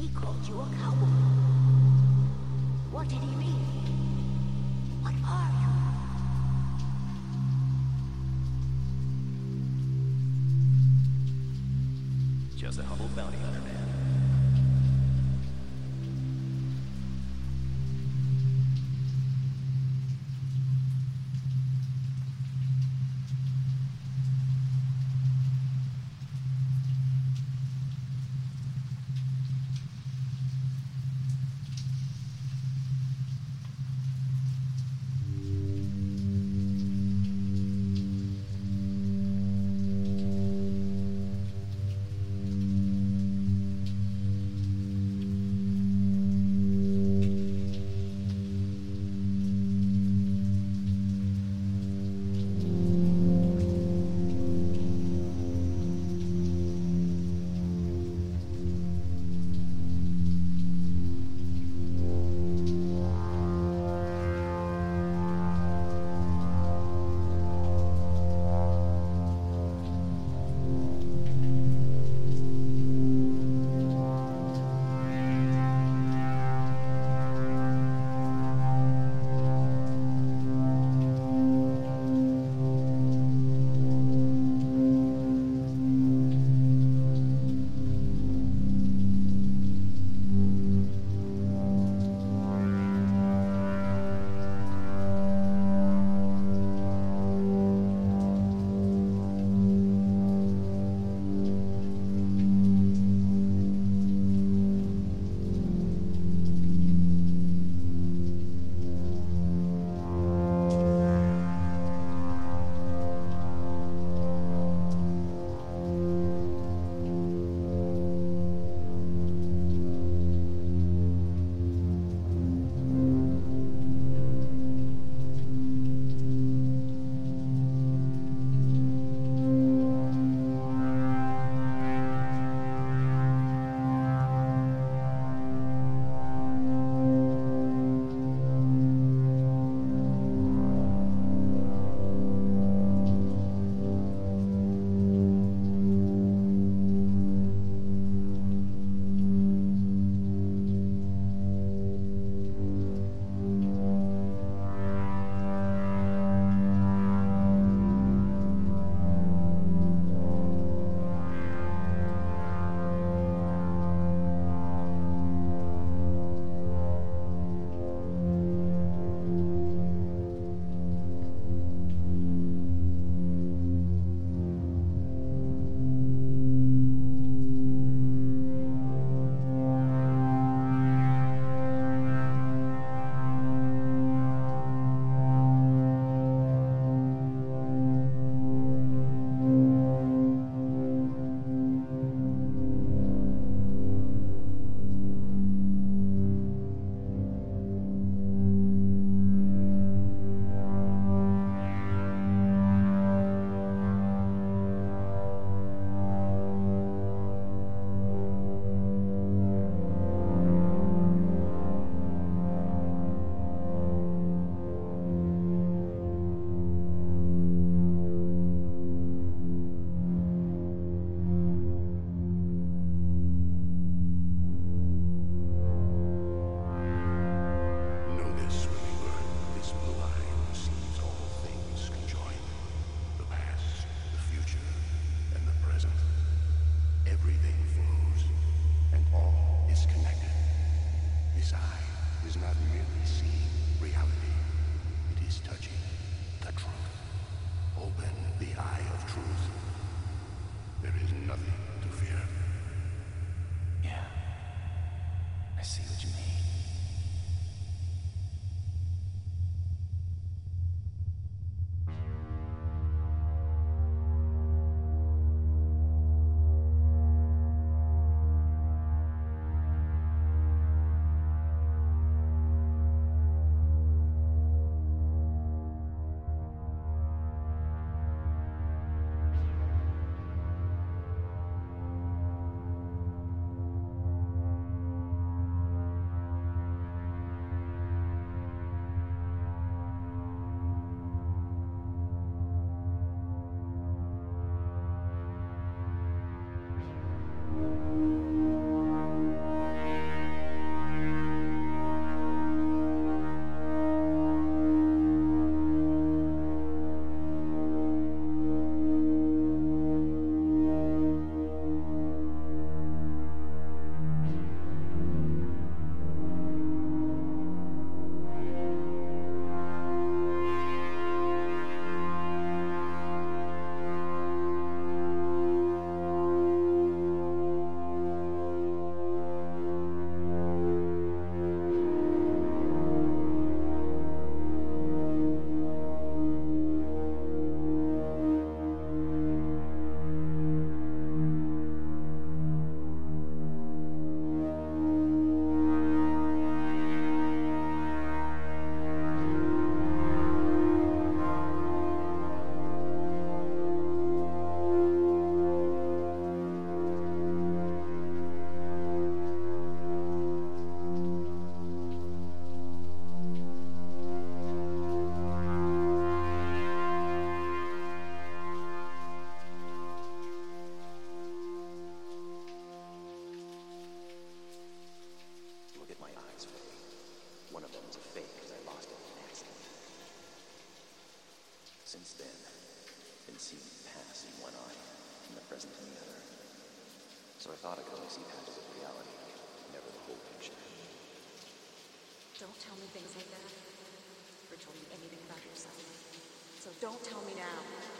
He called you a cowboy. What did he mean? What are you? Just a humble bounty hunter, things like that. Never told me anything about yourself. So don't tell me now.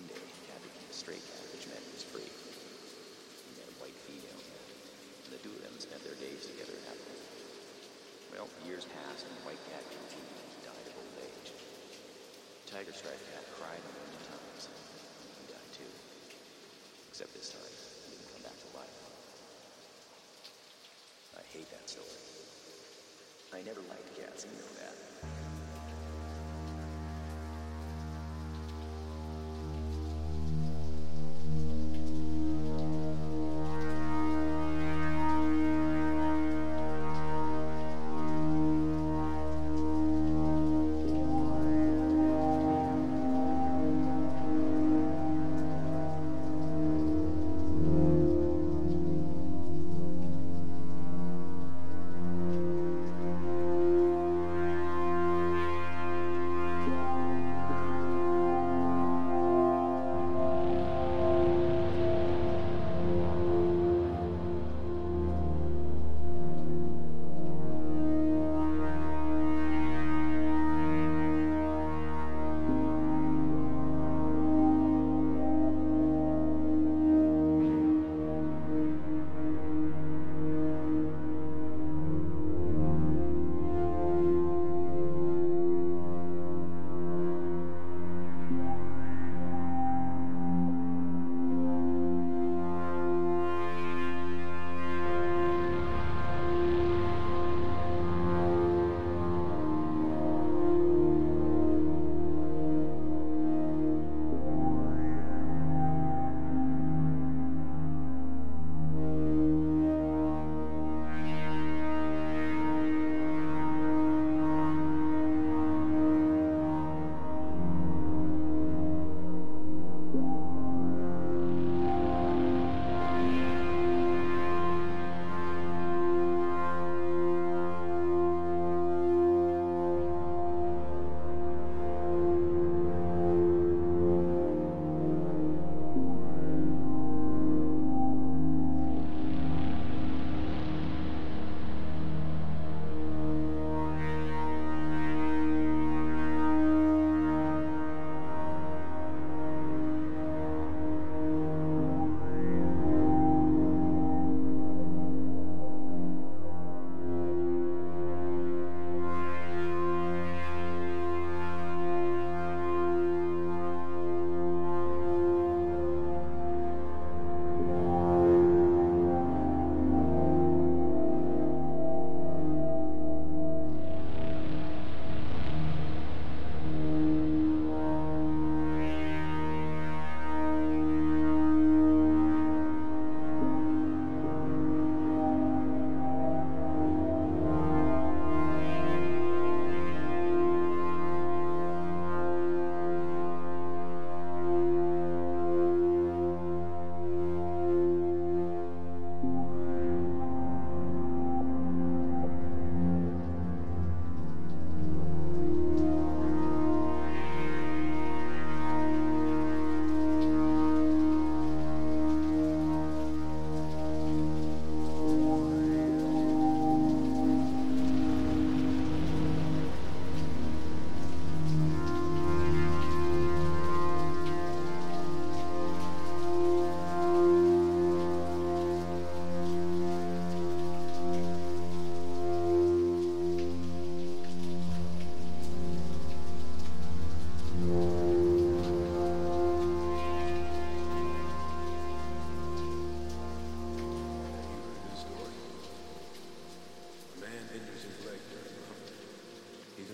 One day, the cat a stray cat, which meant he was free. He met a white female and the two of them spent their days together happily. Well, years passed, and the white cat continued to die of old age. Tiger striped cat cried a million times. He died too. Except this time, he didn't come back to life. I hate that story. I never liked cats, you know that.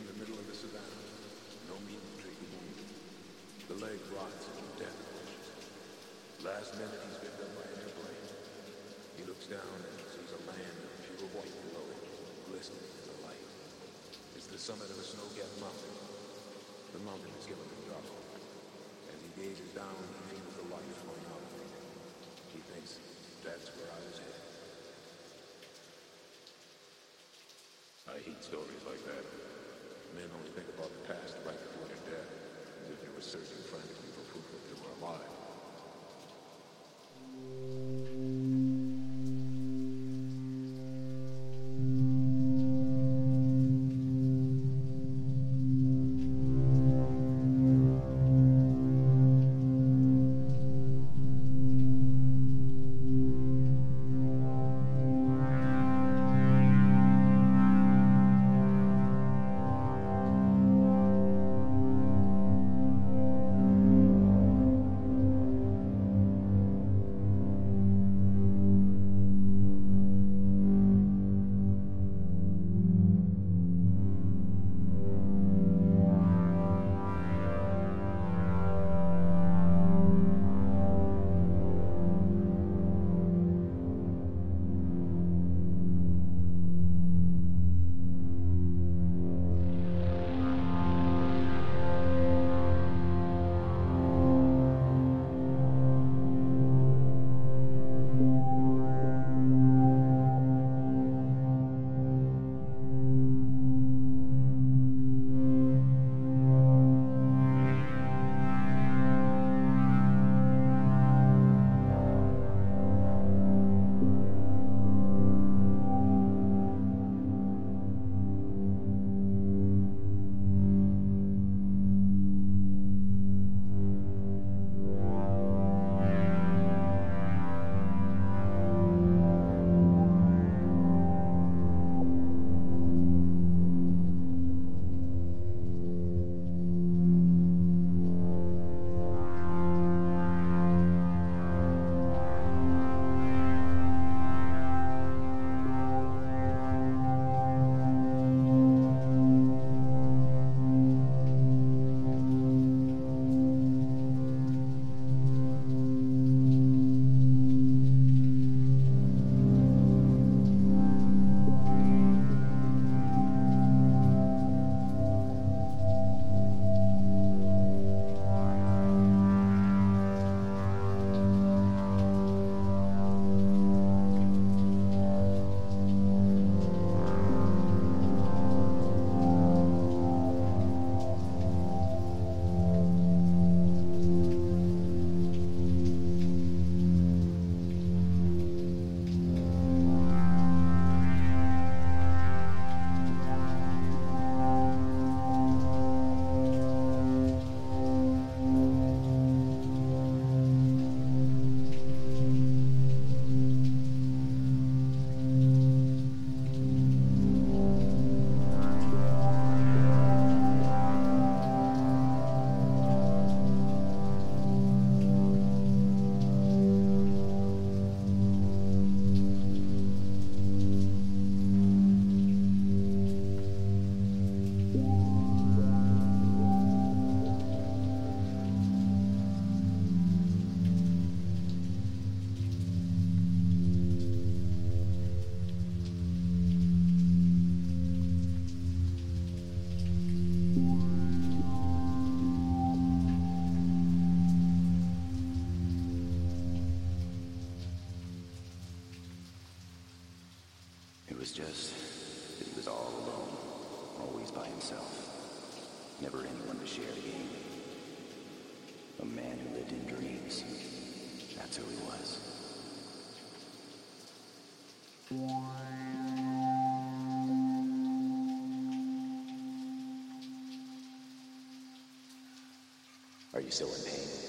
in the middle of the savannah. No meat and drink. The leg rots in death Last minute he's been done by an airplane. He looks down and sees a land of pure white below glistening in the light. It's the summit of a snow-capped mountain. The mountain is given to dark. As he gazes down, he feels the light flowing out of him. He thinks, that's where I was headed. I hate stories like that. Men only think about the past right before their death, as if they were searching frantically for proof that they were alive. Just that he was all alone, always by himself. Never anyone to share a game. A man who lived in dreams. That's who he was. Are you still in pain?